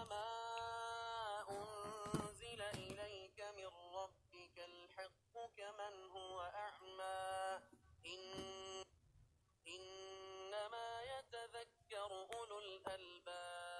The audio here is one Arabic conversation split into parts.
أنما أنزل إليك من ربك الحق كمن هو أعمى. إن إنما يتذكر أولو الألباب.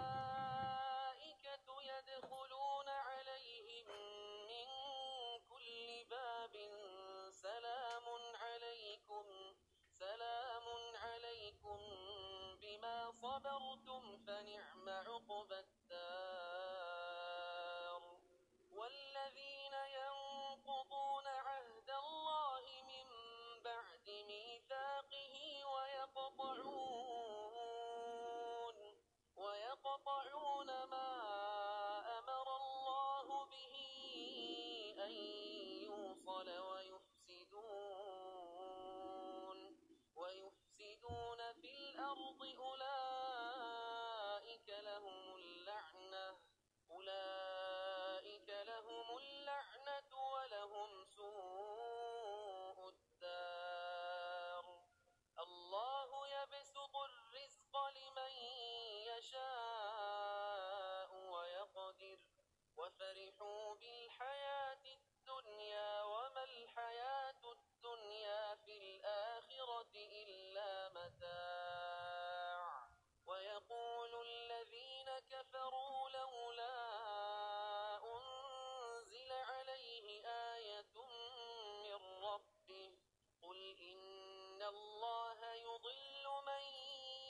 الله يضل من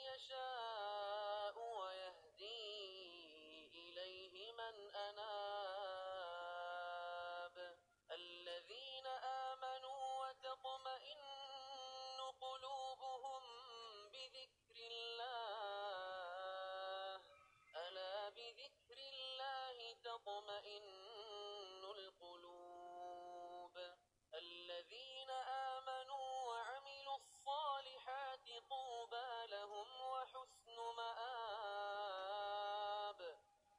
يشاء الصالحات طوبى لهم وحسن مآب.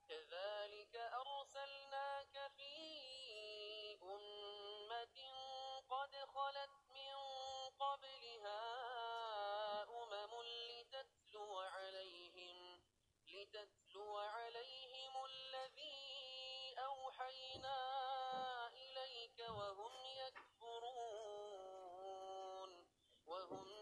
كذلك أرسلناك في أمة قد خلت من قبلها أمم لتتلو عليهم لتتلو عليهم الذي أوحينا إليك وهم يكفرون وهم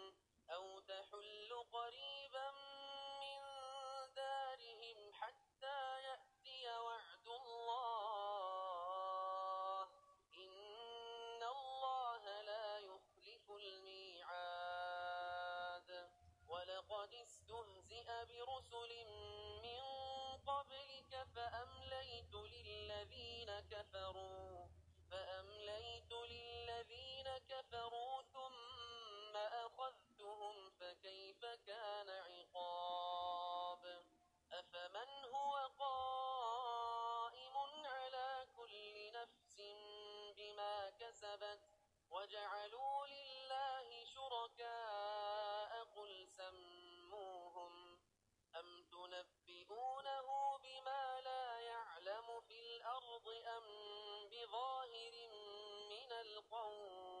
أو تحل قريبا من دارهم حتى يأتي وعد الله. إن الله لا يخلف الميعاد. ولقد استهزئ برسل من قبلك فأمليت للذين كفروا فأمليت للذين كفروا ثم أخذتهم فكيف كان عقاب أفمن هو قائم على كل نفس بما كسبت وجعلوا لله شركاء قل سموهم أم تنبئونه بما لا يعلم في الأرض أم بظاهر من القول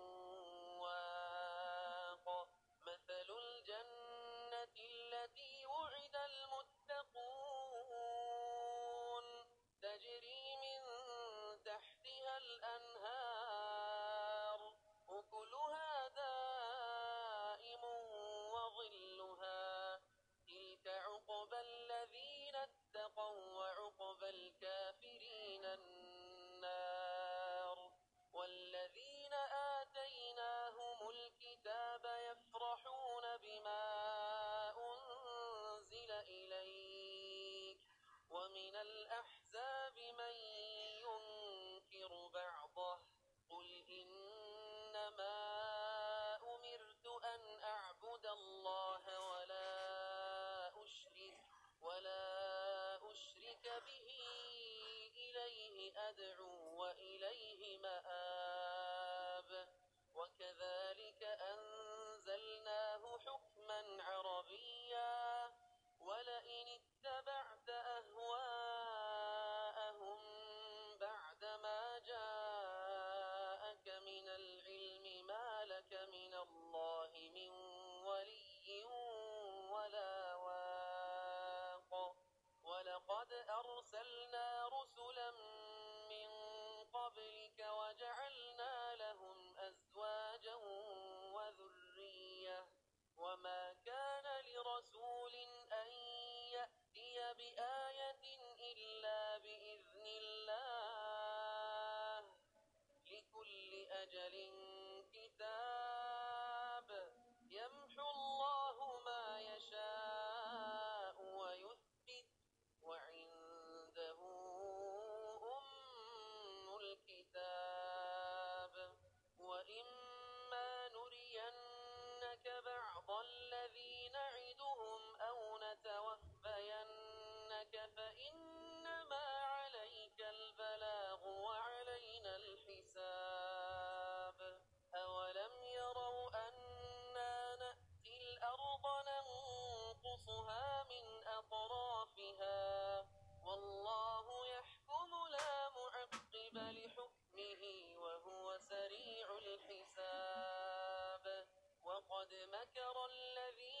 الأحزاب من ينكر بعضه قل إنما أمرت أن أعبد الله ولا أشرك ولا أشرك به إليه أدعو وإليه مآب وما كان لرسول أن يأتي بآية إلا بإذن والله يحكم لا معقب لحكمه وهو سريع الحساب. وقد مكر الذين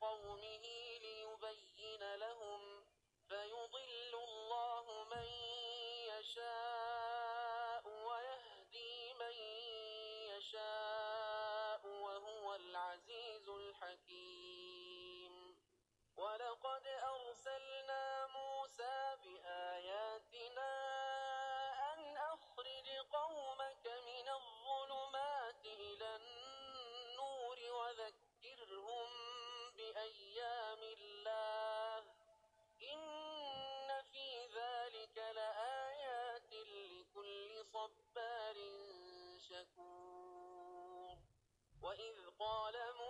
قومه ليبين لهم فيضل الله من يشاء ويهدي من يشاء وهو العزيز الحكيم. ولقد أرسلنا أيام الله إن في ذلك لآيات لكل صبار شكور وإذ قال موسى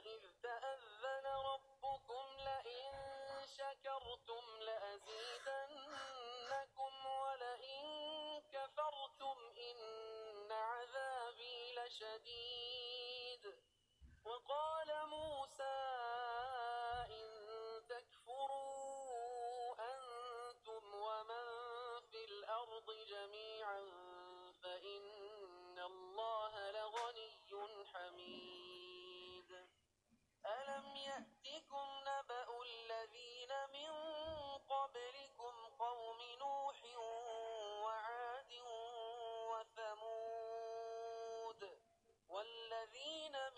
وإذ تأذن ربكم لئن شكرتم لأزيدنكم ولئن كفرتم إن عذابي لشديد يأتكم نبأ الذين من قبلكم قوم نوح وعاد وثمود والذين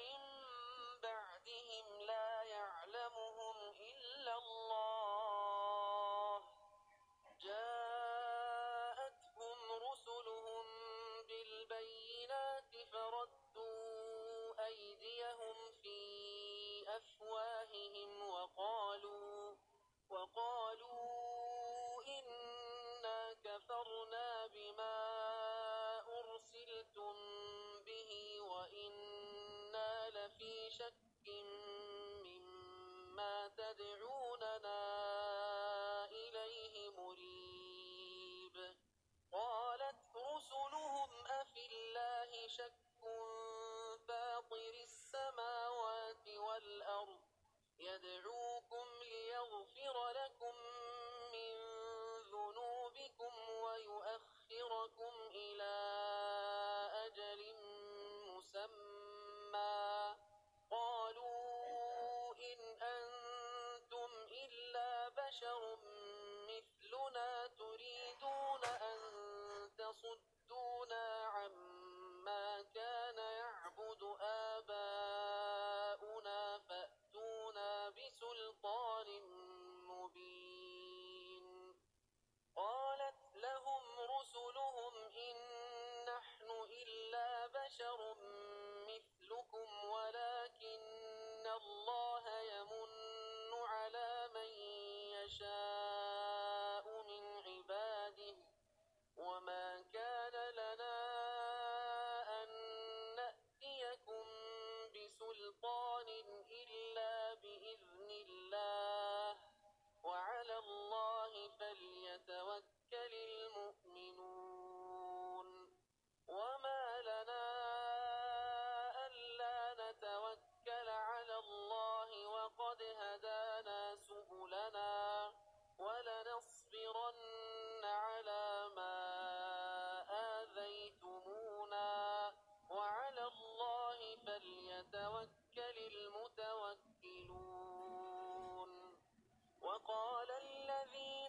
وقال الذين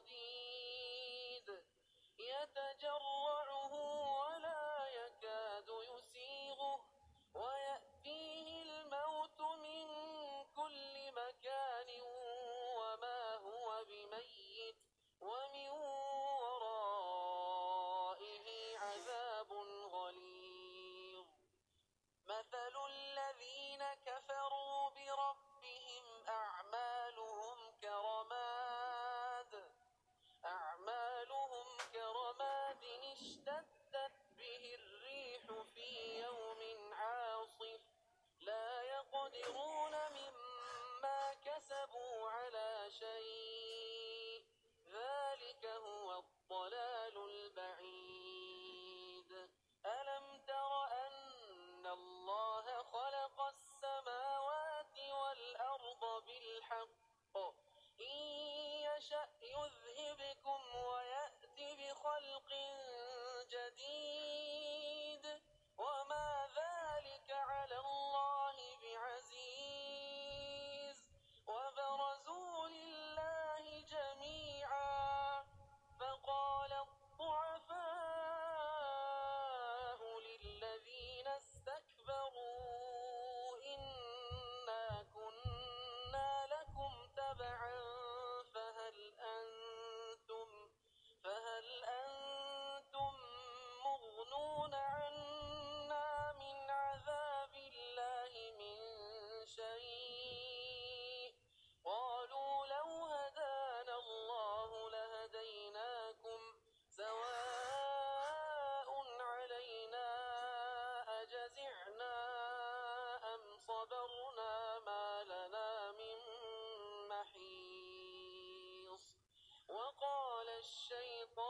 صديد يتجرعه ولا يكاد يسيغه. ويأتيه الموت من كل مكان وما هو بميت. ومن ورائه عذاب غليظ. مثل الذين كفروا بربهم أعمالهم كرماد يقدرون مما كسبوا على شيء ذلك هو الضلال البعيد ألم تر أن الله خلق السماوات والأرض بالحق إن يشأ يذهبكم ويأتي بخلق جديد مغنون عنا من عذاب الله من شيء قالوا لو هدانا الله لهديناكم سواء علينا أجزعنا أم صبرنا ما لنا من محيص وقال الشيطان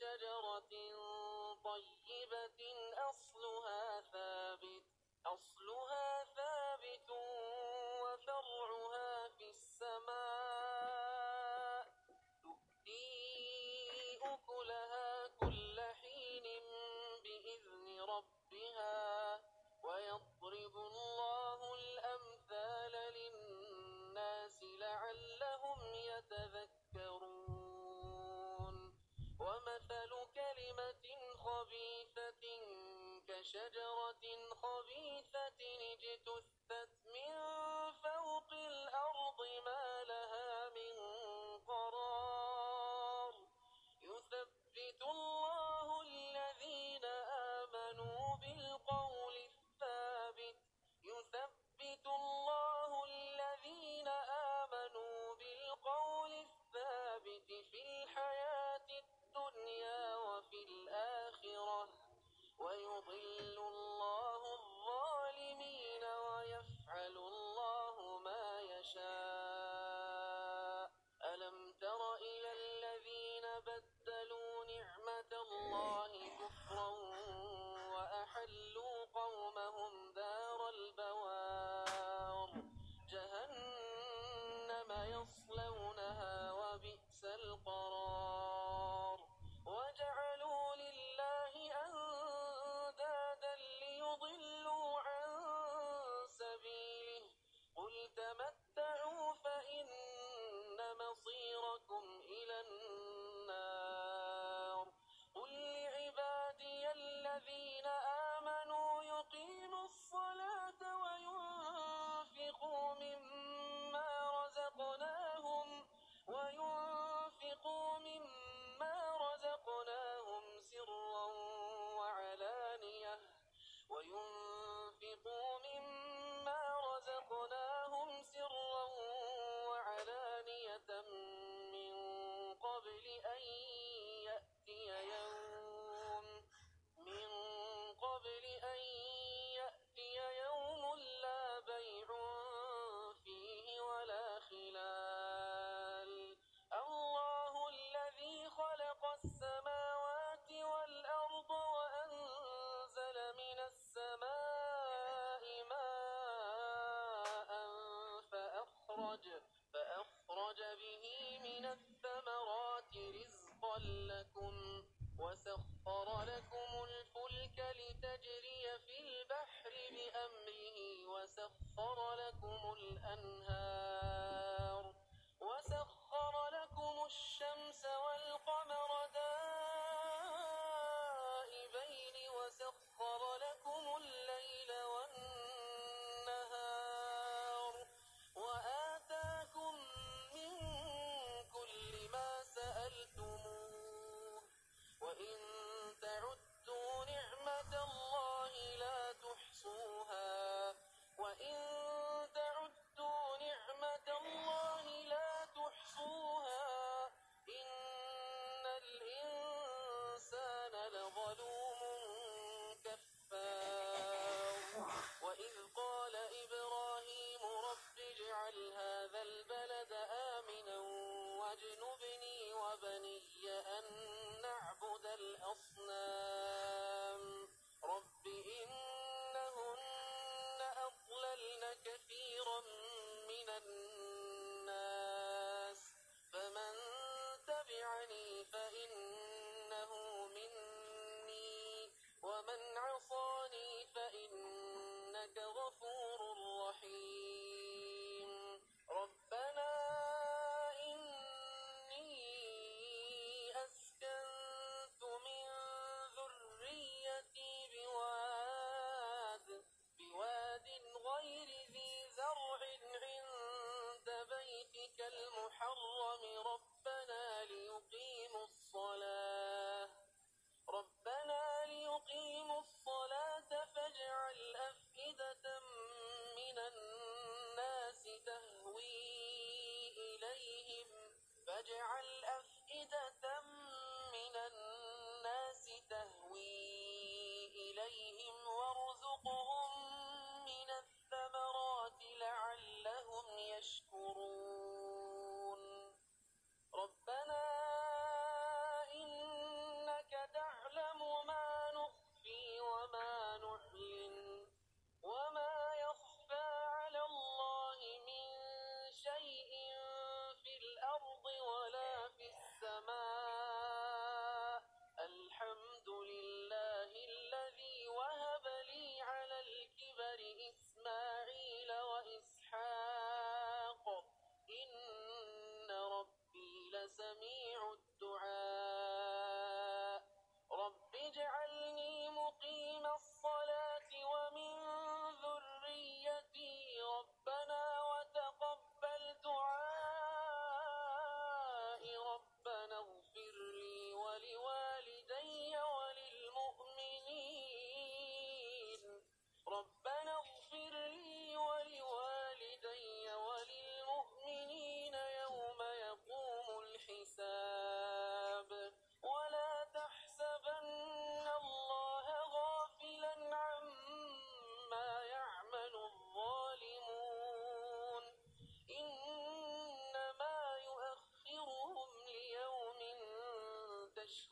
Shut up. كشجرة خبيثة اجتثت الصلاة وينفقوا مما رزقناهم وينفقوا فأخرج, فأخرج به من الثمرات رزقا لكم وسخر لكم الفلك لتجري في البحر بأمره وسخر لكم الأنهار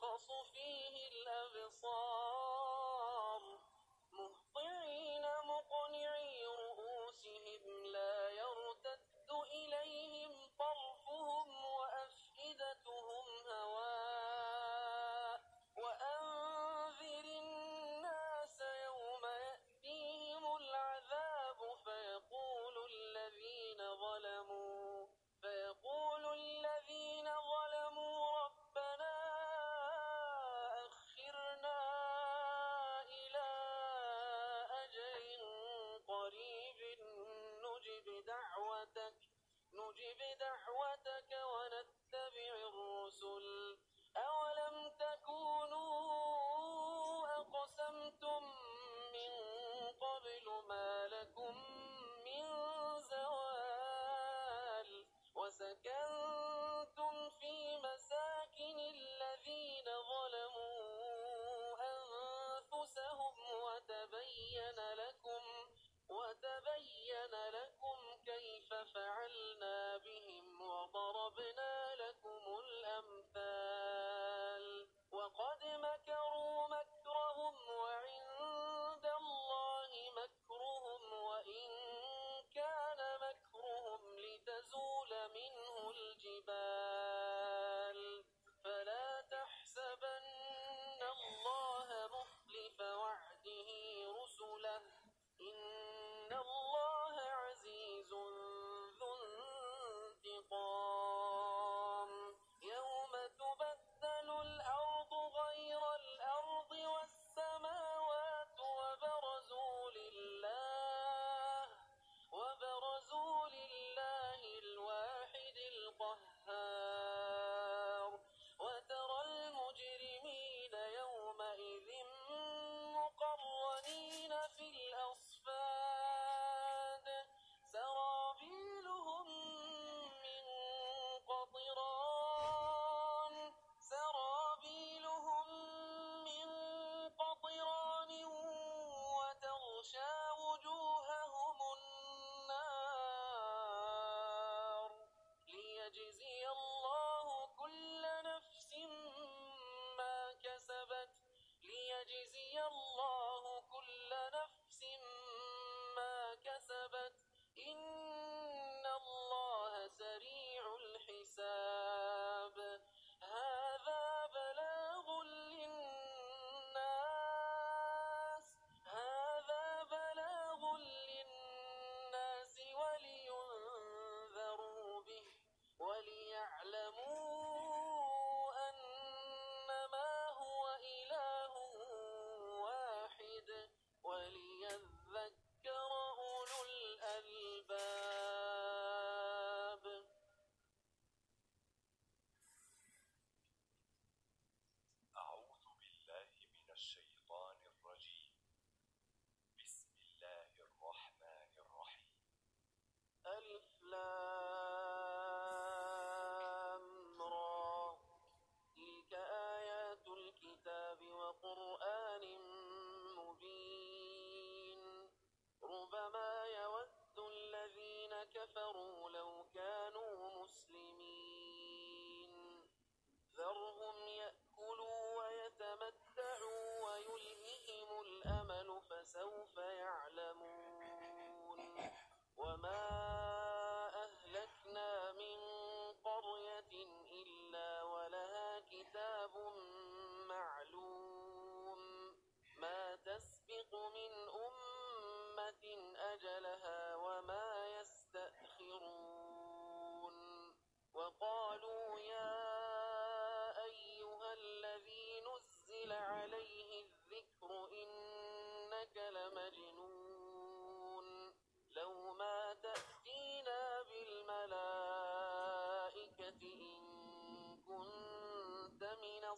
Oh.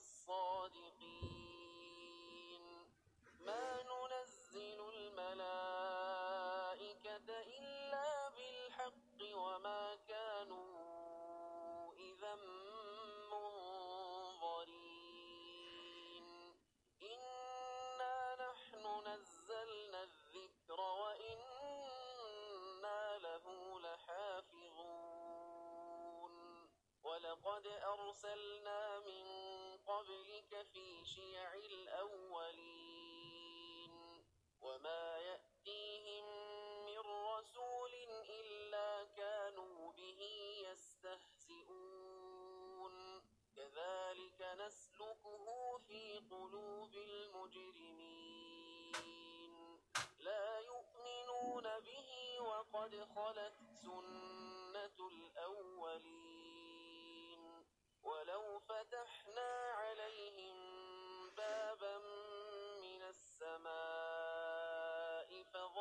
الصادقين. ما ننزل الملائكة إلا بالحق وما كانوا إذا منظرين. إنا نحن نزلنا الذكر وإنا له لحافظون. ولقد أرسلنا وما يأتيهم من رسول إلا كانوا به يستهزئون كذلك نسلكه في قلوب المجرمين لا يؤمنون به وقد خلت سنة الأولين ولو فتحنا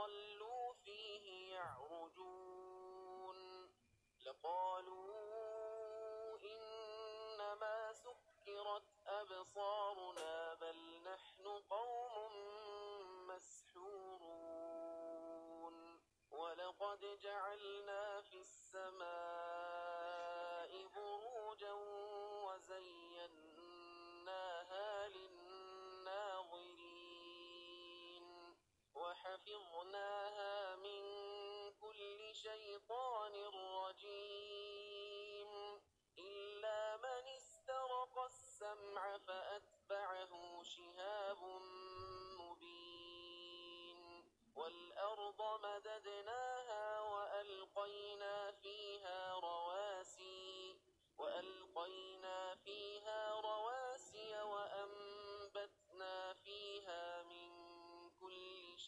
فظلوا فيه يعرجون. لقالوا إنما سكرت أبصارنا بل نحن قوم مسحورون. ولقد جعلنا في السماء وحفظناها من كل شيطان رجيم. إلا من استرق السمع فأتبعه شهاب مبين. والأرض مددناها وألقينا فيها رواسي وألقينا فيها رواسي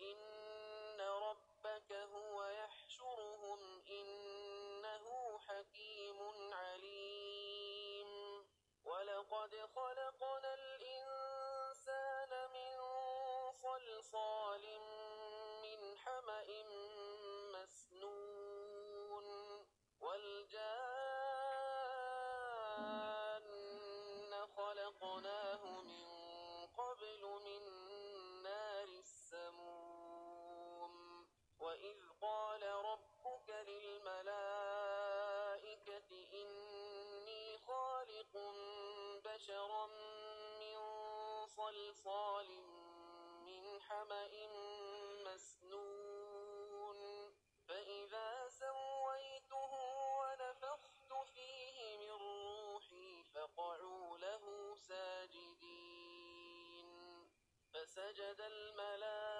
وإن ربك هو يحشرهم إنه حكيم عليم ولقد وإذ قال ربك للملائكة إني خالق بشرا من صلصال من حمأ مسنون فإذا سويته ونفخت فيه من روحي فقعوا له ساجدين فسجد الملائكة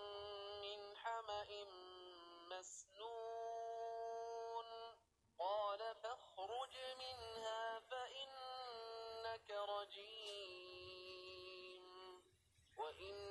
حمأ مسنون. قال فاخرج منها فإنك رجيم. وإن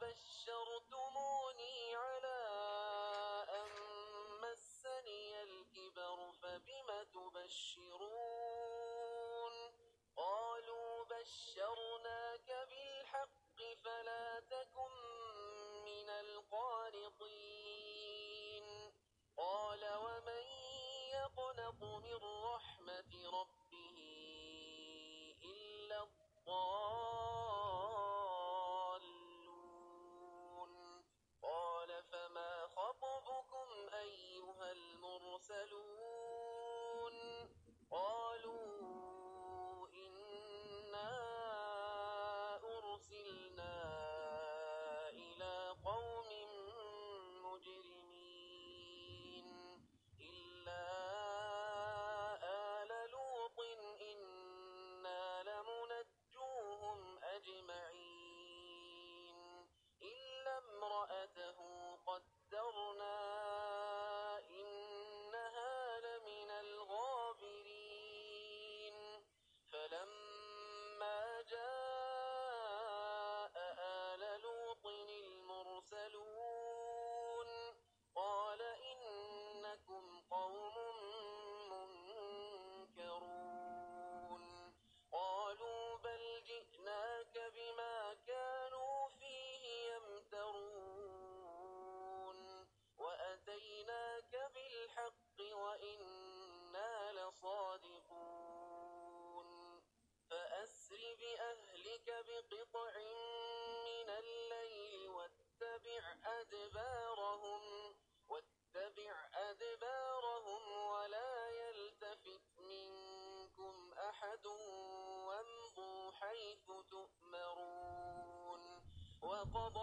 قال وقضينا إليه ذلك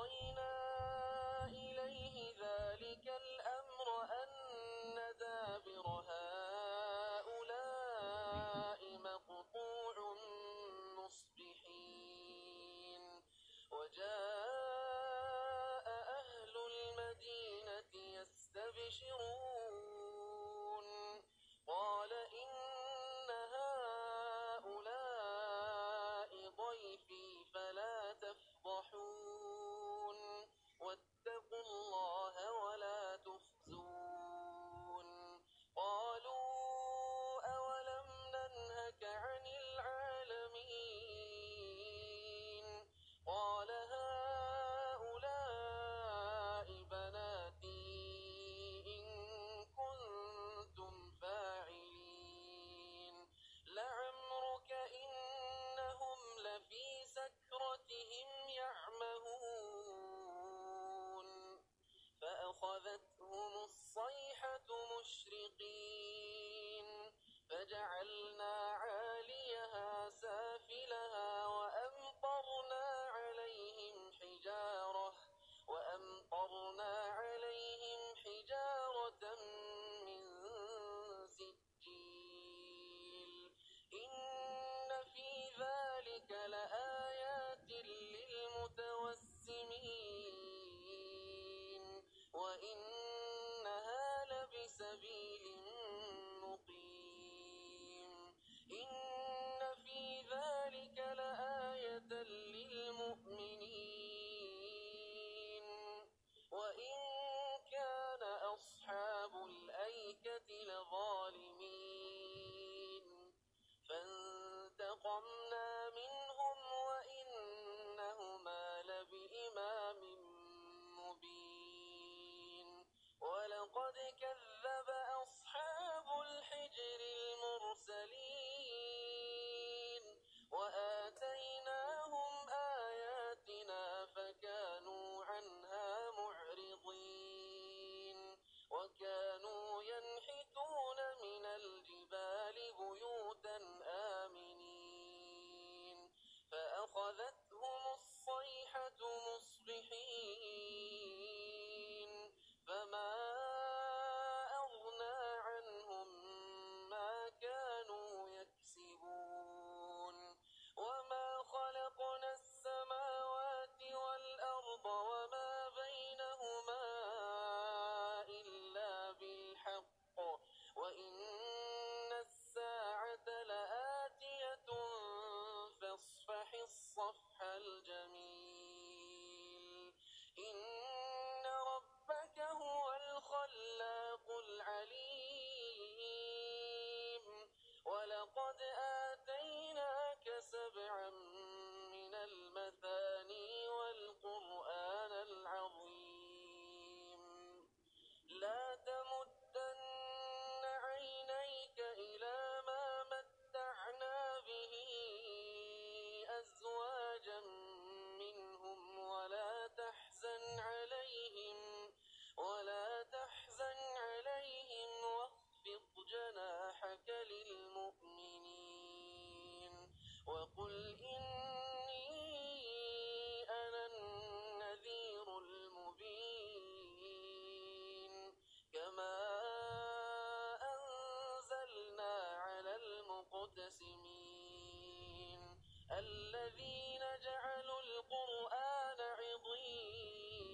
الذين جعلوا القرآن عضين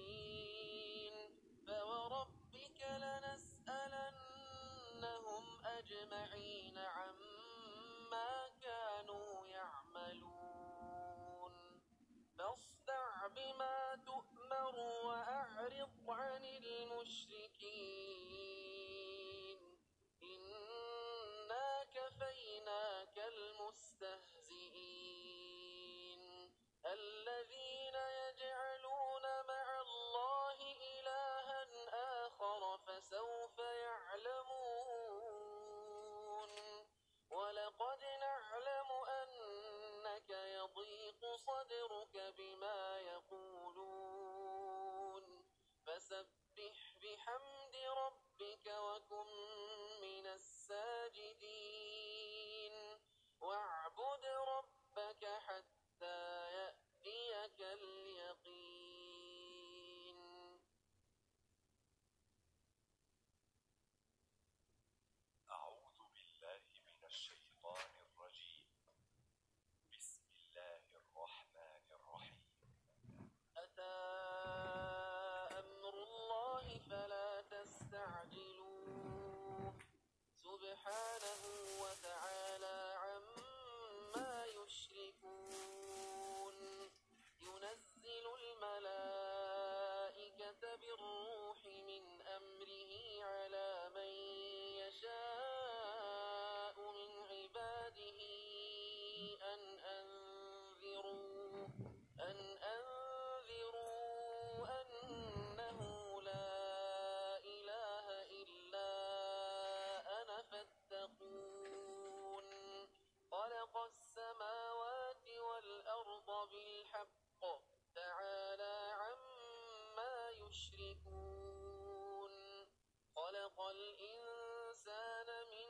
فوربك لنسألنهم أجمعين عما كانوا يعملون فاصدع بما تؤمر وأعرض عن الذين يجعلون مع الله إلها آخر فسوف يعلمون. ولقد نعلم أنك يضيق صدرك بما يقولون. فسبح يشركون خلق الإنسان من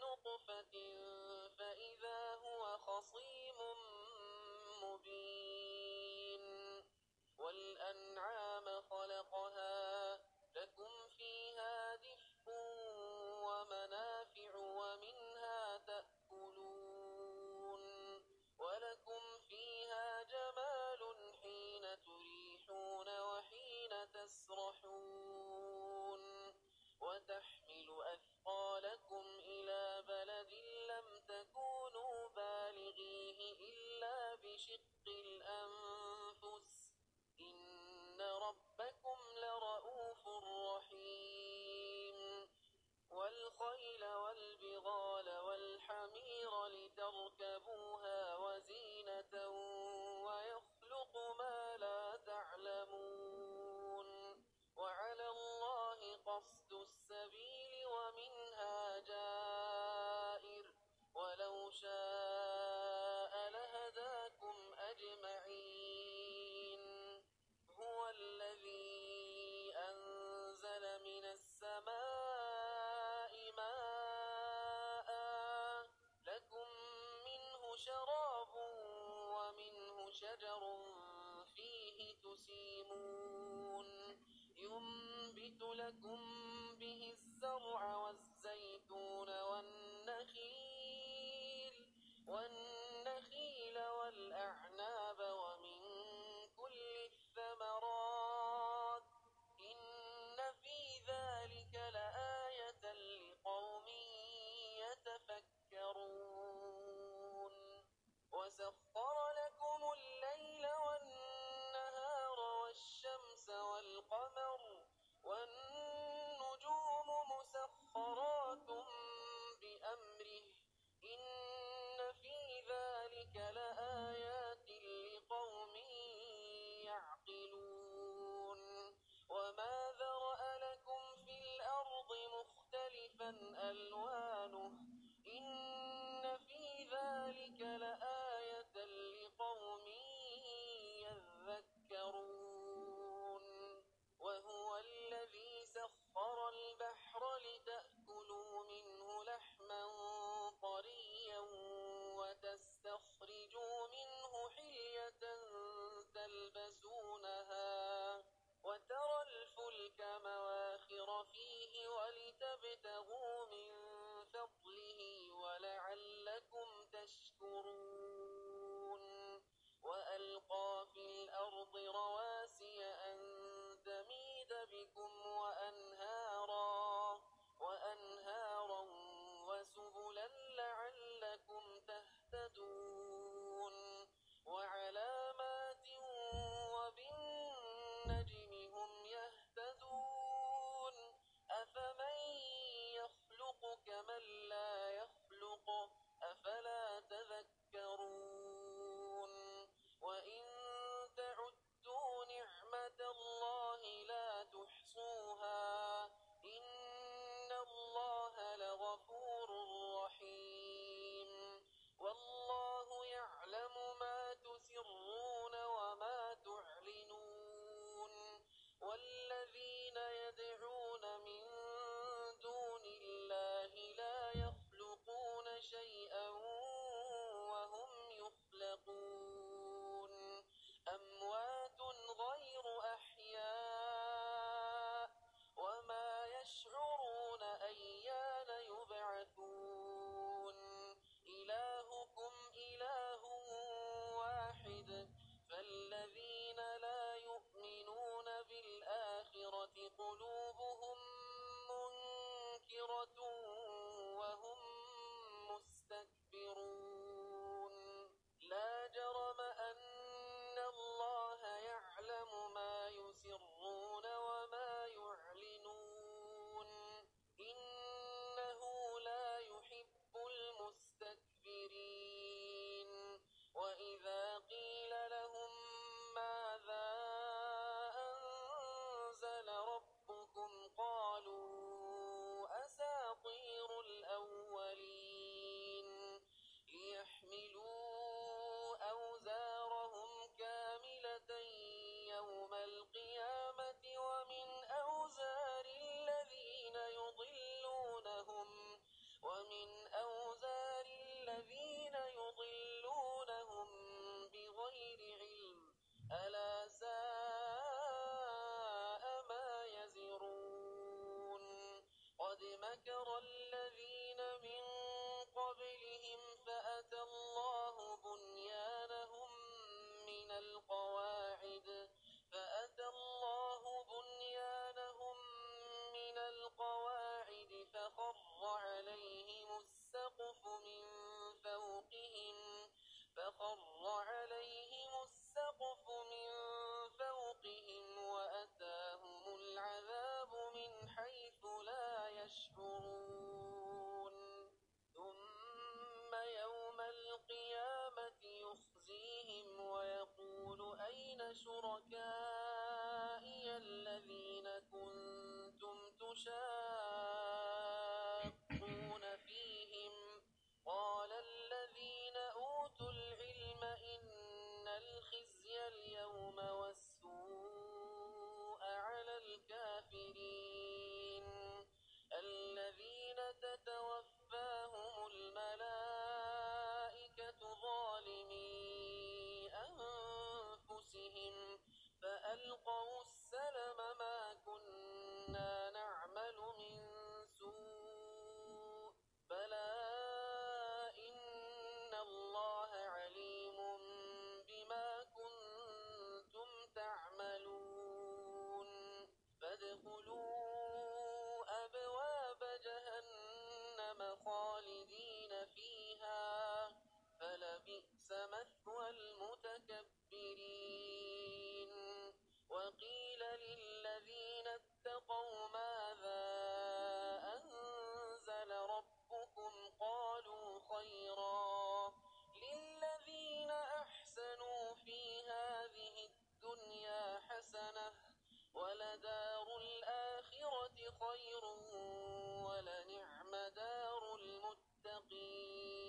نطفة فإذا هو خصيم مبين. والأنعام خلقها شجر فيه تسيمون ينبت لكم شركائي الذين كنتم تشاقون فيهم قال الذين أوتوا العلم إن الخزي اليوم والخزي ولدار الآخرة خير ولنعم دار المتقين.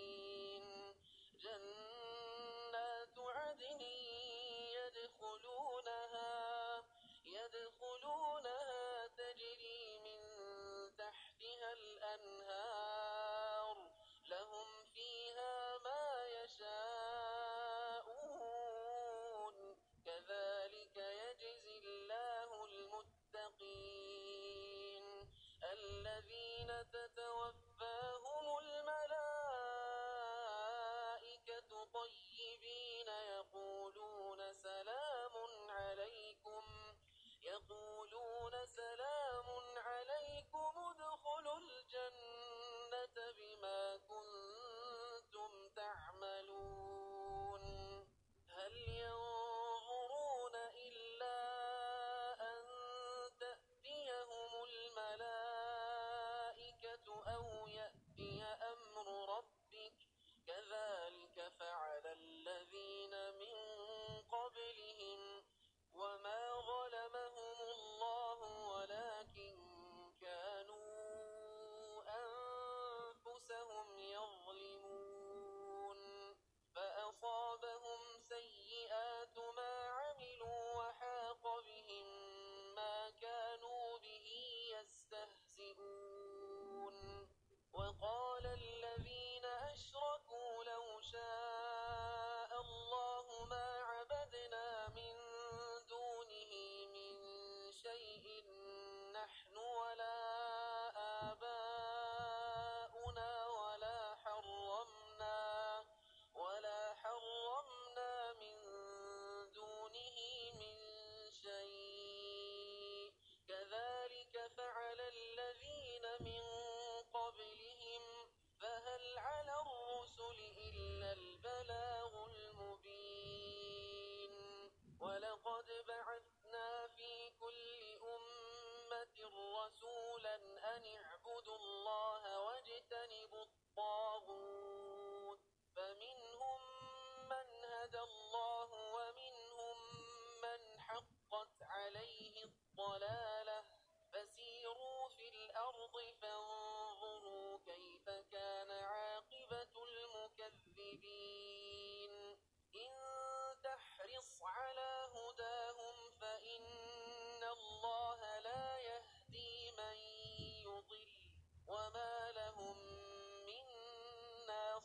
فَتَوَكَّلْ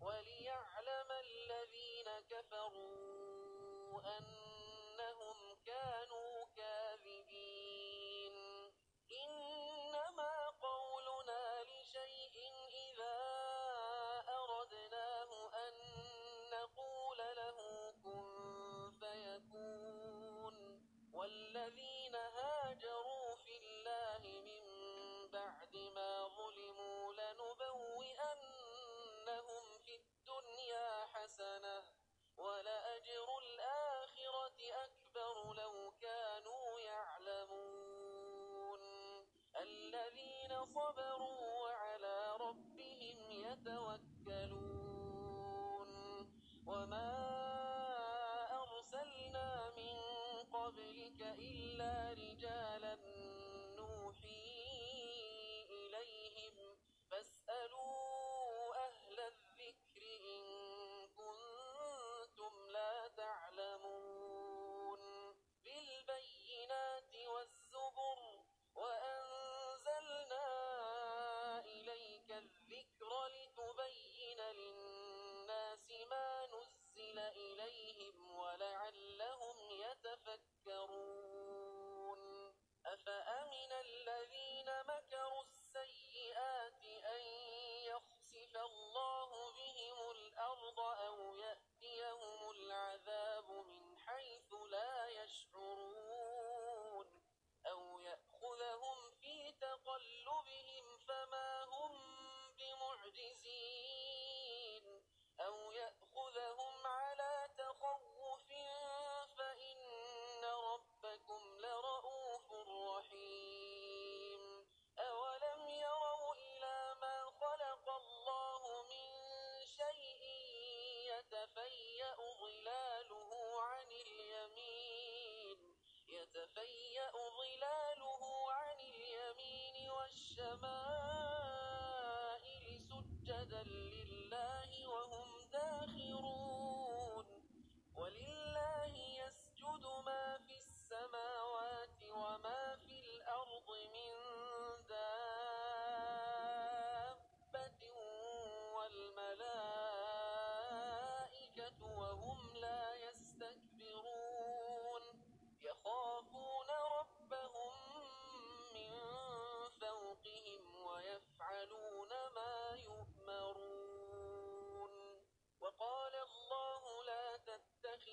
وليعلم الذين كفروا أنهم كانوا كاذبين. إنما قولنا لشيء إذا أردناه أن نقول له كن فيكون. والذين هاجروا حسنة ولأجر الآخرة أكبر لو كانوا يعلمون. الذين صبروا وعلى ربهم يتوكلون. وما أرسلنا من قبلك إلا رجالا ظلاله عن اليمين والشمائل سجدا لله